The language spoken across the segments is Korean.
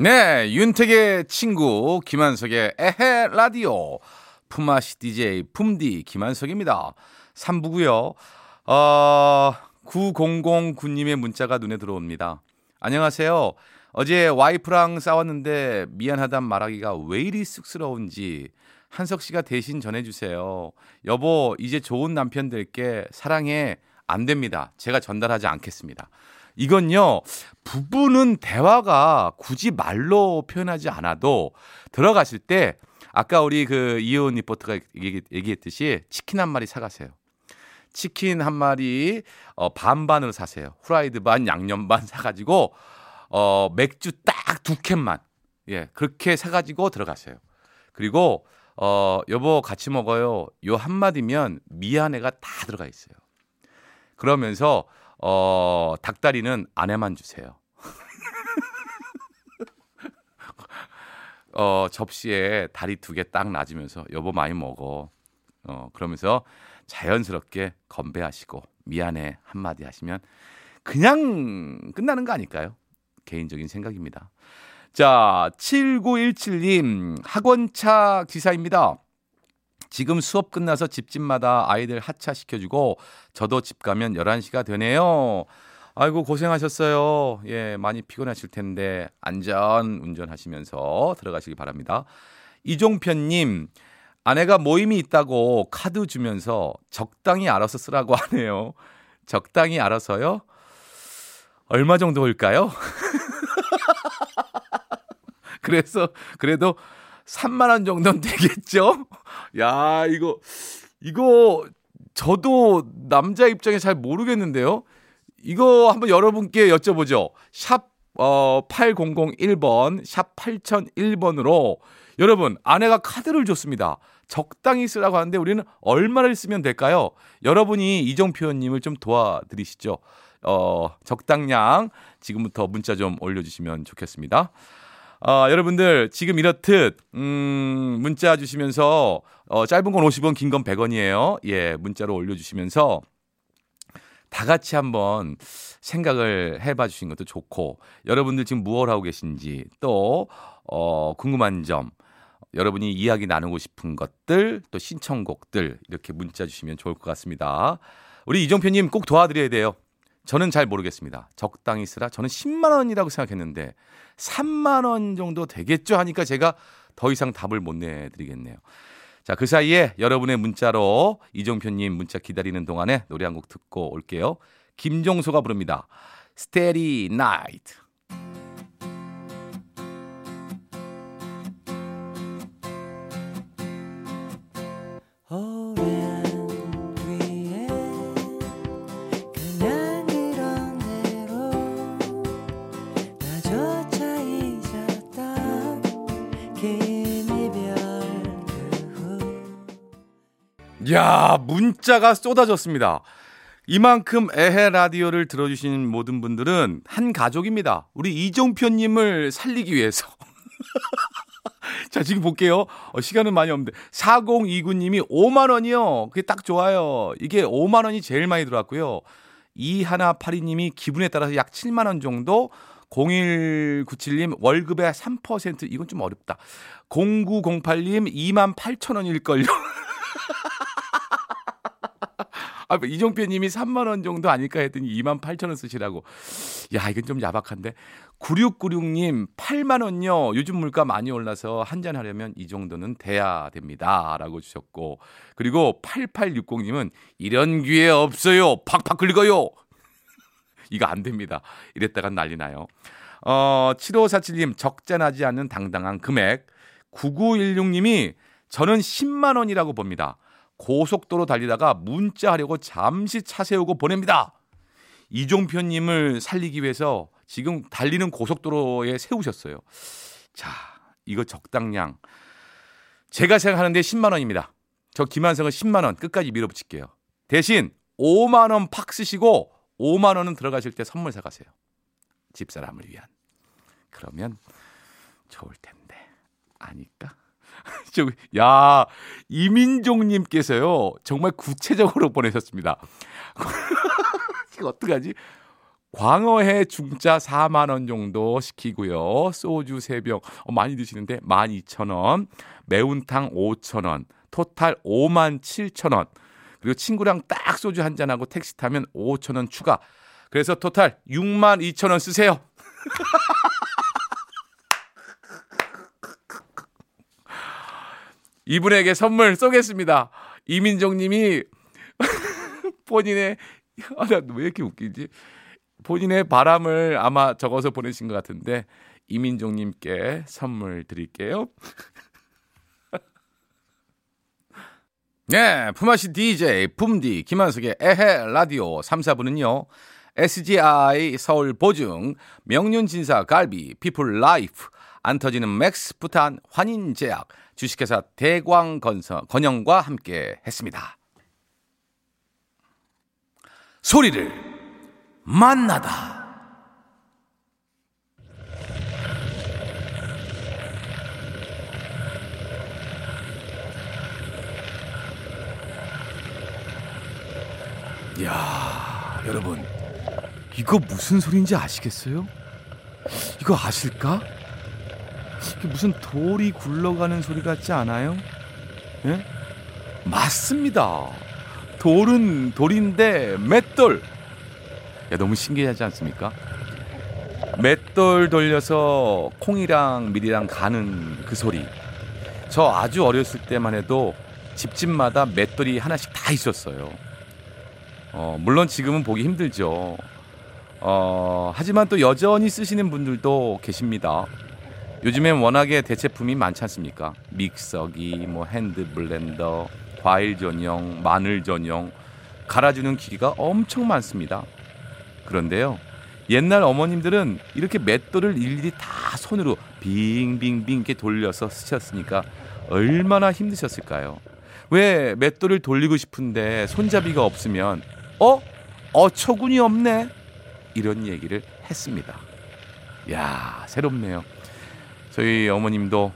네, 윤택의 친구 김한석의 에헤 라디오 품앗이 DJ 품디 김한석입니다. 3부고요. 어, 9009님의 문자가 눈에 들어옵니다. 안녕하세요. 어제 와이프랑 싸웠는데 미안하단 말하기가 왜 이리 쑥스러운지 한석 씨가 대신 전해주세요. 여보, 이제 좋은 남편 될게 사랑해. 안 됩니다. 제가 전달하지 않겠습니다. 이건요, 부부는 대화가 굳이 말로 표현하지 않아도 들어가실 때 아까 우리 그 이효은 리포터가 얘기, 얘기 했듯이 치킨 한 마리 사가세요. 치킨 한 마리 어, 반반으로 사세요. 후라이드 반, 양념 반 사가지고 어, 맥주 딱 두 캔만 예 그렇게 사가지고 들어가세요. 그리고 어, 여보 같이 먹어요. 요 한마디면 미안해가 다 들어가 있어요. 그러면서 어, 닭다리는 아내만 주세요. 어, 접시에 다리 두 개 딱 놔주면서 여보 많이 먹어. 어, 그러면서 자연스럽게 건배하시고 미안해 한마디 하시면 그냥 끝나는 거 아닐까요? 개인적인 생각입니다. 자, 7917님 학원차 기사입니다. 지금 수업 끝나서 집집마다 아이들 하차 시켜주고 저도 집 가면 11시가 되네요. 아이고 고생하셨어요. 예, 많이 피곤하실 텐데 안전 운전하시면서 들어가시기 바랍니다. 이종편 님 아내가 모임이 있다고 카드 주면서 적당히 알아서 쓰라고 하네요. 적당히 알아서요? 얼마 정도일까요? 그래서 그래도 3만 원 정도는 되겠죠? 야, 이거 이거 저도 남자 입장에 잘 모르겠는데요. 이거 한번 여러분께 여쭤보죠. 샵 어, 8001번, 샵 8001번으로 여러분, 아내가 카드를 줬습니다. 적당히 쓰라고 하는데 우리는 얼마를 쓰면 될까요? 여러분이 이정표현님을 좀 도와드리시죠. 어, 적당량 지금부터 문자 좀 올려주시면 좋겠습니다. 어, 여러분들 지금 이렇듯 음, 문자 주시면서 어, 짧은 건 50원, 긴 건 100원이에요. 예, 문자로 올려 주시면서 다 같이 한번 생각을 해봐 주신 것도 좋고 여러분들 지금 무엇 하고 계신지 또 어, 궁금한 점 여러분이 이야기 나누고 싶은 것들 또 신청곡들 이렇게 문자 주시면 좋을 것 같습니다. 우리 이정표님 꼭 도와드려야 돼요. 저는 잘 모르겠습니다. 적당히 쓰라. 저는 10만 원이라고 생각했는데 3만 원 정도 되겠죠 하니까 제가 더 이상 답을 못 내드리겠네요. 자, 그 사이에 여러분의 문자로 이종표님 문자 기다리는 동안에 노래 한 곡 듣고 올게요. 김종소가 부릅니다. Night. 오랜 야, 문자가 쏟아졌습니다. 이만큼 에헤 라디오를 들어주신 모든 분들은 한 가족입니다. 우리 이종표님을 살리기 위해서. 자, 지금 볼게요. 어, 시간은 많이 없는데. 4029님이 5만원이요. 그게 딱 좋아요. 이게 5만원이 제일 많이 들어왔고요. 이하나파리님이 기분에 따라서 약 7만원 정도. 0197님 월급의 3% 이건 좀 어렵다. 0908님 2만 8천 원일걸요. 아, 뭐 이종표님이 3만 원 정도 아닐까 했더니 2만 8천 원 쓰시라고. 야, 이건 좀 야박한데. 9696님 8만 원요. 요즘 물가 많이 올라서 한 잔 하려면 이 정도는 돼야 됩니다라고 주셨고. 그리고 8860님은 이런 기회 없어요. 팍팍 긁어요. 이거 안 됩니다. 이랬다가 난리 나요. 어, 7547님 적잖하지 않는 당당한 금액. 9916님이 저는 10만 원이라고 봅니다. 고속도로 달리다가 문자하려고 잠시 차 세우고 보냅니다. 이종표님을 살리기 위해서 지금 달리는 고속도로에 세우셨어요. 자, 이거 적당량. 제가 생각하는데 10만 원입니다. 저 김한성은 10만 원 끝까지 밀어붙일게요. 대신 5만 원 팍 쓰시고 5만 원은 들어가실 때 선물 사가세요. 집사람을 위한. 그러면 좋을 텐데 아닐까? 야 이민종님께서요 정말 구체적으로 보내셨습니다. 이거 어떡하지? 광어회 중짜 4만 원 정도 시키고요. 소주 3병 어, 많이 드시는데 12,000원. 매운탕 5,000원. 토탈 5만 7,000원. 그리고 친구랑 딱 소주 한 잔하고 택시 타면 5,000원 추가. 그래서 토탈 6만 2,000원 쓰세요. 이분에게 선물 쏘겠습니다. 이민정 님이 본인의 아, 나왜 이렇게 웃기지? 본인의 바람을 아마 적어서 보내신 것 같은데 이민종 님께 선물 드릴게요. 네, 품앗이 DJ 품디 김한석의 에헤 라디오 3, 4부는요. SGI 서울 보증, 명륜진사 갈비, 피플 라이프, 안 터지는 맥스 부탄 환인제약, 주식회사 대광건설 건영과 함께 했습니다. 소리를 만나다. 야, 여러분, 이거 무슨 소리인지 아시겠어요? 이거 아실까? 무슨 돌이 굴러가는 소리 같지 않아요? 예? 맞습니다. 돌은 돌인데 맷돌. 야, 너무 신기하지 않습니까? 맷돌 돌려서 콩이랑 밀이랑 가는 그 소리. 저 아주 어렸을 때만 해도 집집마다 맷돌이 하나씩 다 있었어요. 어, 물론 지금은 보기 힘들죠. 어, 하지만 또 여전히 쓰시는 분들도 계십니다. 요즘엔 워낙에 대체품이 많지 않습니까? 믹서기, 뭐 hand blender, 과일 전용, 마늘 전용, 갈아주는 기기가 엄청 많습니다. 그런데요, 옛날 어머님들은 이렇게 맷돌을 일일이 다 손으로 빙빙빙 이렇게 돌려서 쓰셨으니까 얼마나 힘드셨을까요? 왜 맷돌을 돌리고 싶은데 손잡이가 없으면 어? 어처구니 없네? 이런 얘기를 했습니다. 야, 새롭네요. 저희 어머님도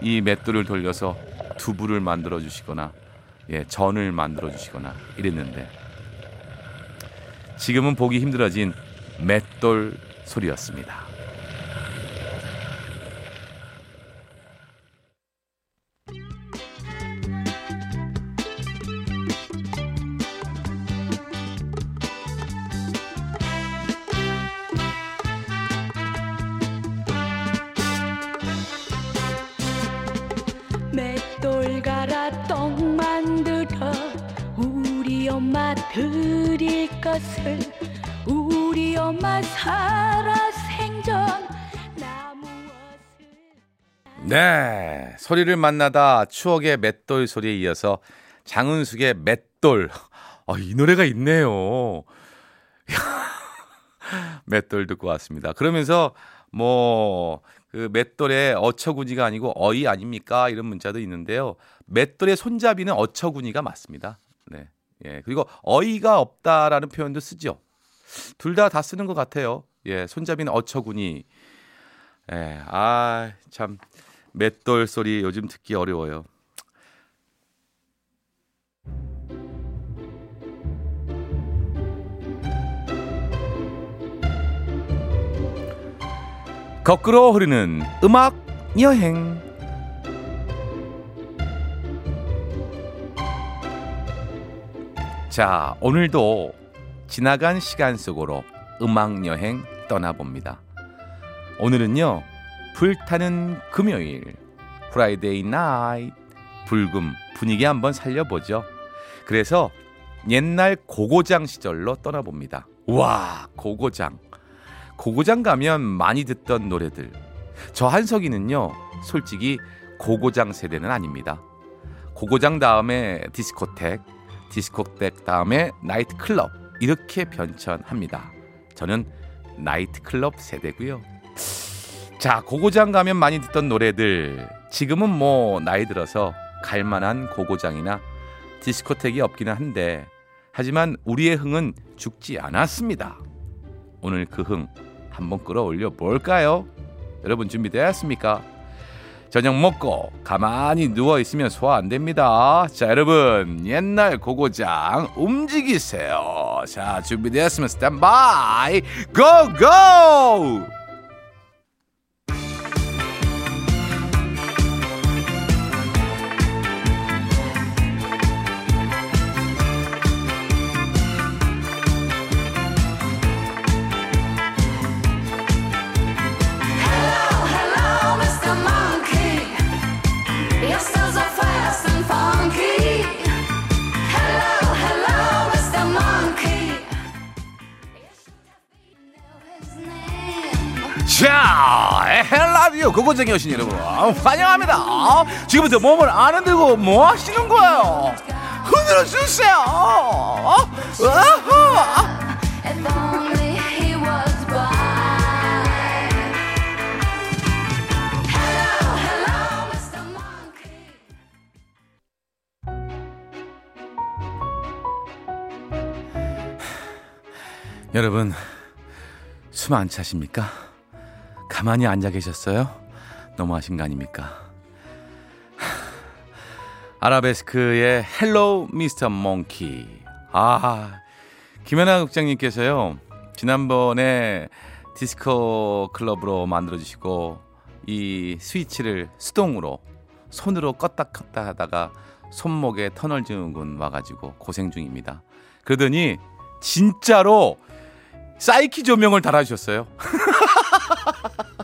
이 맷돌을 돌려서 두부를 만들어 주시거나 예, 전을 만들어 주시거나 이랬는데 지금은 보기 힘들어진 맷돌 소리였습니다. 네, 소리를 만나다 추억의 맷돌 소리에 이어서 장은숙의 맷돌. 아, 이 노래가 있네요. 맷돌 듣고 왔습니다. 그러면서 뭐 그 맷돌의 어처구니가 아니고 어이 아닙니까? 이런 문자도 있는데요. 맷돌의 손잡이는 어처구니가 맞습니다. 네. 예. 그리고 어이가 없다라는 표현도 쓰죠. 둘다다 쓰는 것 같아요. 예. 손잡이는 어처구니. 예. 아, 참 맷돌 소리 요즘 듣기 어려워요. 거꾸로 흐르는 음악 여행. 자, 오늘도 지나간 시간 속으로 음악 여행 떠나봅니다. 오늘은요, 불타는 금요일, Friday night, 불금 분위기 한번 살려보죠. 그래서 옛날 고고장 시절로 떠나봅니다. 와, 고고장. 고고장 가면 많이 듣던 노래들. 저 한석이는요, 솔직히 고고장 세대는 아닙니다. 고고장 다음에 디스코텍, 디스코텍 다음에 나이트 클럽 이렇게 변천합니다. 저는 나이트 클럽 세대고요. 자, 고고장 가면 많이 듣던 노래들. 지금은 뭐 나이 들어서 갈 만한 고고장이나 디스코텍이 없기는 한데 하지만 우리의 흥은 죽지 않았습니다. 오늘 그 흥 한번 끌어올려 볼까요? 여러분 준비되었습니까? 저녁 먹고 가만히 누워 있으면 소화 안 됩니다. 자, 여러분 옛날 고고장 움직이세요. 자, 준비되었으면 스탠바이 고고! 고고장에 오신 여러분 환영합니다. 지금부터 몸을 안 흔들고 뭐 하시는 거예요? 흔들어 주세요. 여러분 숨 안 차십니까? 가만히 앉아 계셨어요? 너무하신 거 아닙니까? 아라베스크의 Hello Mr. Monkey 아 김연아 국장님께서요 지난번에 디스코 클럽으로 만들어 주시고 이 스위치를 수동으로 손으로 껐다 껐다 하다가 손목에 터널 증후군 와가지고 고생 중입니다. 그러더니 진짜로 사이키 조명을 달아주셨어요.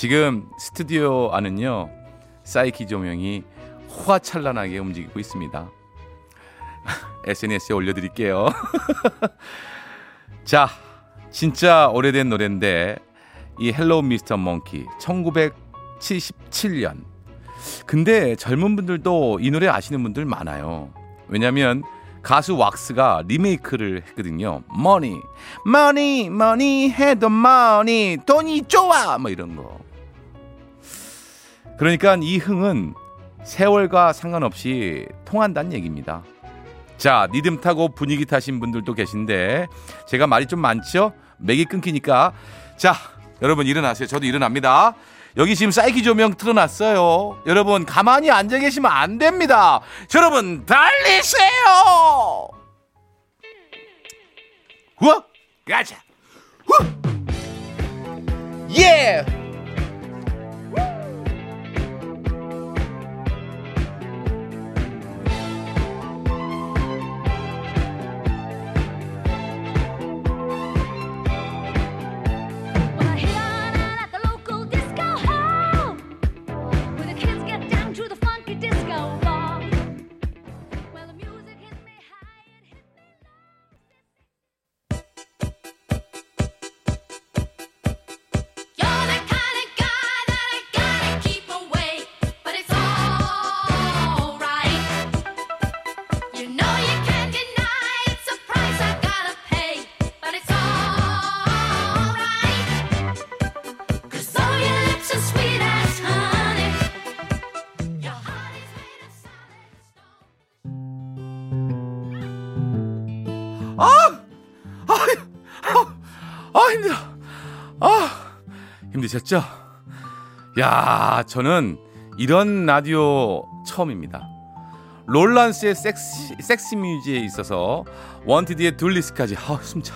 지금 스튜디오 안은요 사이키 조명이 호화찬란하게 움직이고 있습니다. SNS에 올려드릴게요. 자, 진짜 오래된 노래인데 이 Hello Mr. Monkey 1977년. 근데 젊은 분들도 이 노래 아시는 분들 많아요. 왜냐면 가수 왁스가 리메이크를 했거든요. money, money, money 해도 money, 돈이 좋아 뭐 이런 거. 그러니까 이 흥은 세월과 상관없이 통한다는 얘기입니다. 자, 리듬 타고 분위기 타신 분들도 계신데 제가 말이 좀 많죠? 맥이 끊기니까 자, 여러분 일어나세요. 저도 일어납니다. 여기 지금 사이키 조명 틀어놨어요. 여러분 가만히 앉아 계시면 안 됩니다. 여러분 달리세요. 우와, 가자. 후, 예. Well, 힘드셨죠? 야, 저는 이런 라디오 처음입니다. 롤란스의 섹시, 섹시 뮤지에 있어서 원티드의 둘리스까지 아, 숨차.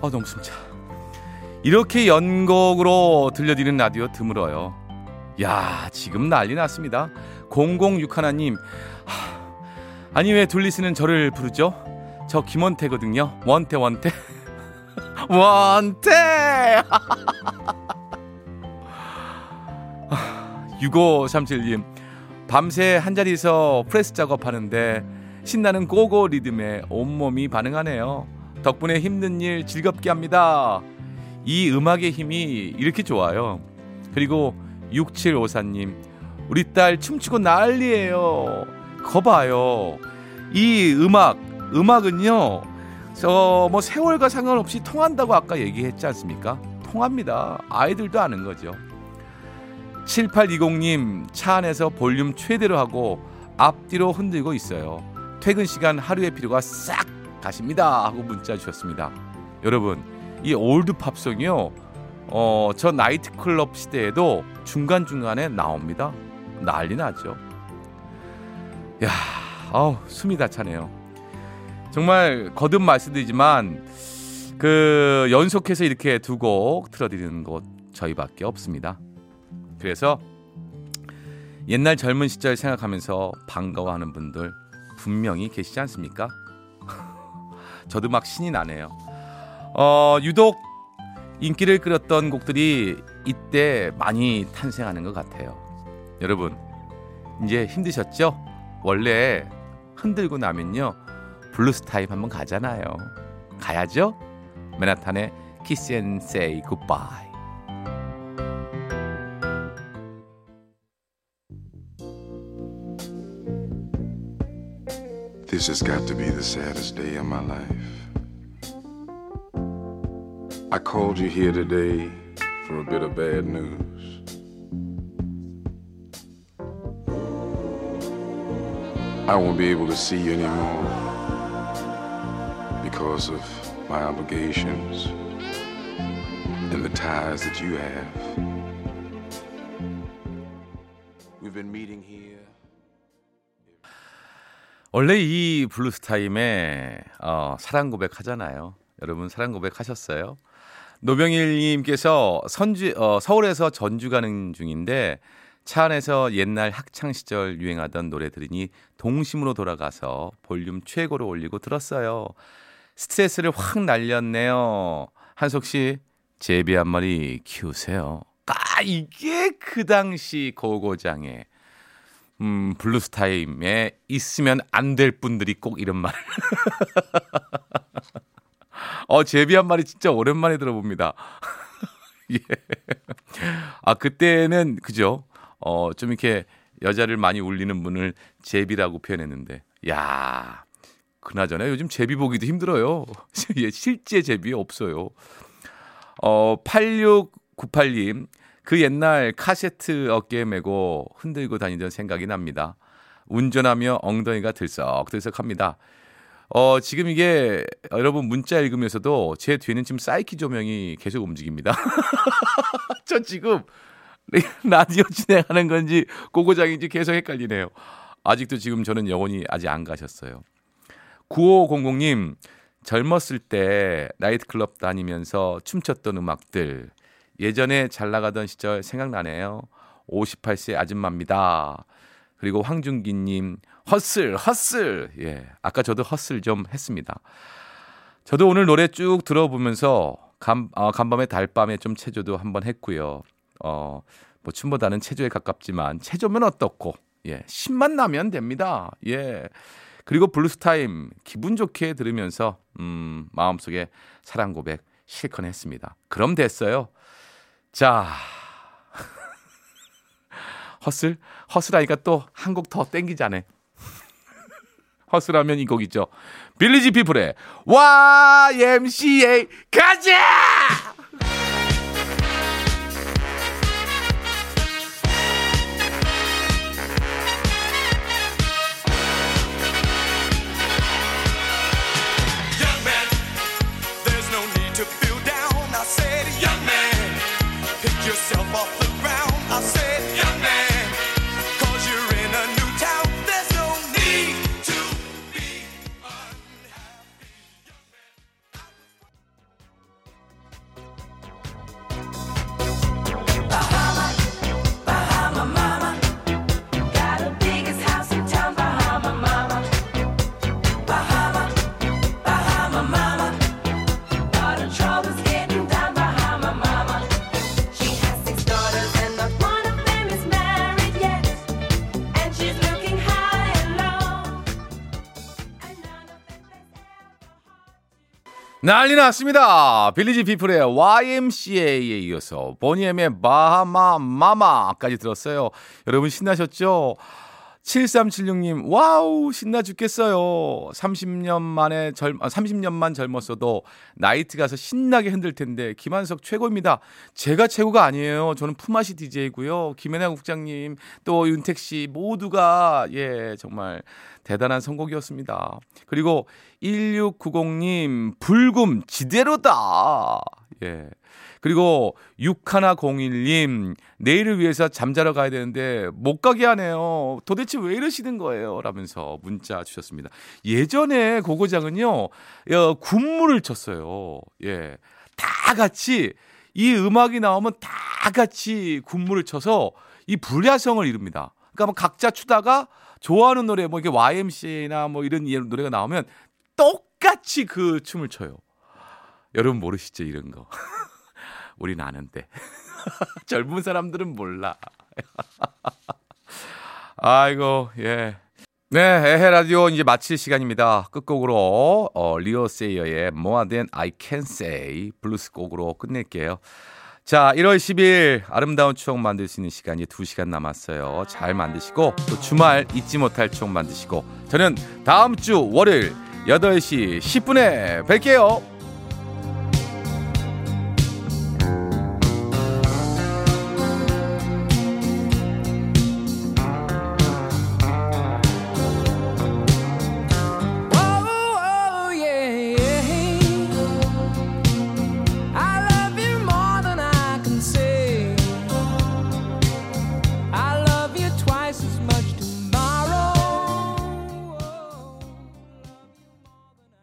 아, 너무 숨차. 이렇게 연곡으로 들려드리는 라디오 드물어요. 야, 지금 난리 났습니다. 006 하나님. 하, 아니 왜 둘리스는 저를 부르죠? 저 김원태거든요. 원태 원태. 원태. 6537님. 밤새 한 자리에서 프레스 작업하는데 신나는 고고 리듬에 온몸이 반응하네요. 덕분에 힘든 일 즐겁게 합니다. 이 음악의 힘이 이렇게 좋아요. 그리고 6754님. 우리 딸 춤추고 난리예요. 거봐요. 이 음악, 음악은요. 저 뭐 세월과 상관없이 통한다고 아까 얘기했지 않습니까? 통합니다. 아이들도 아는 거죠. 7820님 차 안에서 볼륨 최대로 하고 앞뒤로 흔들고 있어요. 퇴근 시간 하루의 피로가 싹 가십니다 하고 문자 주셨습니다. 여러분 이 old 팝송이요. 어, 저 나이트클럽 시대에도 중간중간에 나옵니다. 난리 나죠. 야, 아우, 숨이 다 차네요. 정말 거듭 말씀드리지만 그 연속해서 이렇게 두 곡 틀어드리는 곳 저희밖에 없습니다. 그래서 옛날 젊은 시절 생각하면서 반가워하는 분들 분명히 계시지 않습니까? 저도 막 신이 나네요. 어, 유독 인기를 끌었던 곡들이 이때 많이 탄생하는 것 같아요. 여러분, 이제 힘드셨죠? 원래 흔들고 나면요. 블루스 타임 한번 가잖아요. 가야죠? 맨하탄의 Kiss and Say Goodbye. This has got to be the saddest day of my life. I called you here today for a bit of bad news. I won't be able to see you anymore because of my obligations and the ties that you have. We've been meeting here. 원래 이 블루스 타임에 어, 사랑 고백 하잖아요. 여러분 사랑 고백 하셨어요? 노병일님께서 선주 어, 서울에서 전주 가는 중인데 차 안에서 옛날 학창 시절 유행하던 노래 들으니 동심으로 돌아가서 볼륨 최고로 올리고 들었어요. 스트레스를 확 날렸네요. 한석 씨 제비 한 마리 키우세요. 아 이게 그 당시 고고장의 음, 블루스 타임에 있으면 안 될 분들이 꼭 이런 말. 어, 제비 한 마리 진짜 오랜만에 들어봅니다. 예. 아, 그때는, 그죠? 어, 좀 이렇게 여자를 많이 울리는 분을 제비라고 표현했는데, 야 그나저나 요즘 제비 보기도 힘들어요. 예, 실제 제비 없어요. 어, 8698님, 그 옛날 카세트 어깨에 메고 흔들고 다니던 생각이 납니다. 운전하며 엉덩이가 들썩들썩합니다. 어, 지금 이게 여러분 문자 읽으면서도 제 뒤에는 지금 사이키 조명이 계속 움직입니다. 저 지금 라디오 진행하는 건지 고고장인지 계속 헷갈리네요. 아직도 지금 저는 영혼이 아직 안 가셨어요. 9500님, 젊었을 때 나이트클럽 다니면서 춤췄던 음악들 예전에 잘 나가던 시절 생각나네요. 58세 아줌마입니다. 그리고 황준기님 hustle hustle 예 아까 저도 hustle 좀 했습니다. 저도 오늘 노래 쭉 들어보면서 간, 어, 간밤에 달밤에 좀 체조도 한번 했고요. 어, 뭐 춤보다는 체조에 가깝지만 체조면 어떻고 예 신만 나면 됩니다. 예 그리고 블루스 타임 기분 좋게 들으면서 음 마음속에 사랑 고백 실컷 했습니다. 그럼 됐어요. 자, 허슬? 허슬하니까 또 한 곡 더 땡기자네. 허슬하면 이 곡이죠. 빌리지 피플의 YMCA 가자! To feel 난리 났습니다. 빌리지 피플의 YMCA에 이어서 보니엠의 Bahama Mama까지 들었어요. 여러분 신나셨죠? 7376님, wow, 신나 죽겠어요. 30년 만에 젊, 아, 30년만 젊었어도 나이트 가서 신나게 흔들 텐데, 김한석 최고입니다. 제가 최고가 아니에요. 저는 품앗이 DJ고요. 김혜나 국장님, 또 윤택 씨, 모두가, 예, 정말 대단한 선곡이었습니다. 그리고 1690님, 불금 지대로다. 예. 그리고 6101님, 내일을 위해서 잠자러 가야 되는데 못 가게 하네요. 도대체 왜 이러시는 거예요? 라면서 문자 주셨습니다. 예전에 고고장은요, 어, 군무를 쳤어요. 예. 다 같이 이 음악이 나오면 다 같이 군무를 쳐서 이 불야성을 이룹니다. 그러니까 뭐 각자 추다가 좋아하는 노래 뭐 이게 YMCA나 뭐 이런 노래가 나오면 똑같이 그 춤을 춰요. 여러분 모르시죠 이런 거. 우린 아는데 젊은 사람들은 몰라. 아이고 예. 네, 에헤 라디오 이제 마칠 시간입니다. 끝곡으로 어, 리오 세이어의 More Than I Can Say 블루스 곡으로 끝낼게요. 자, 1월 10일 아름다운 추억 만들 수 있는 시간이 2시간 남았어요. 잘 만드시고 또 주말 잊지 못할 추억 만드시고 저는 다음 주 월요일 8시 10분에 뵐게요.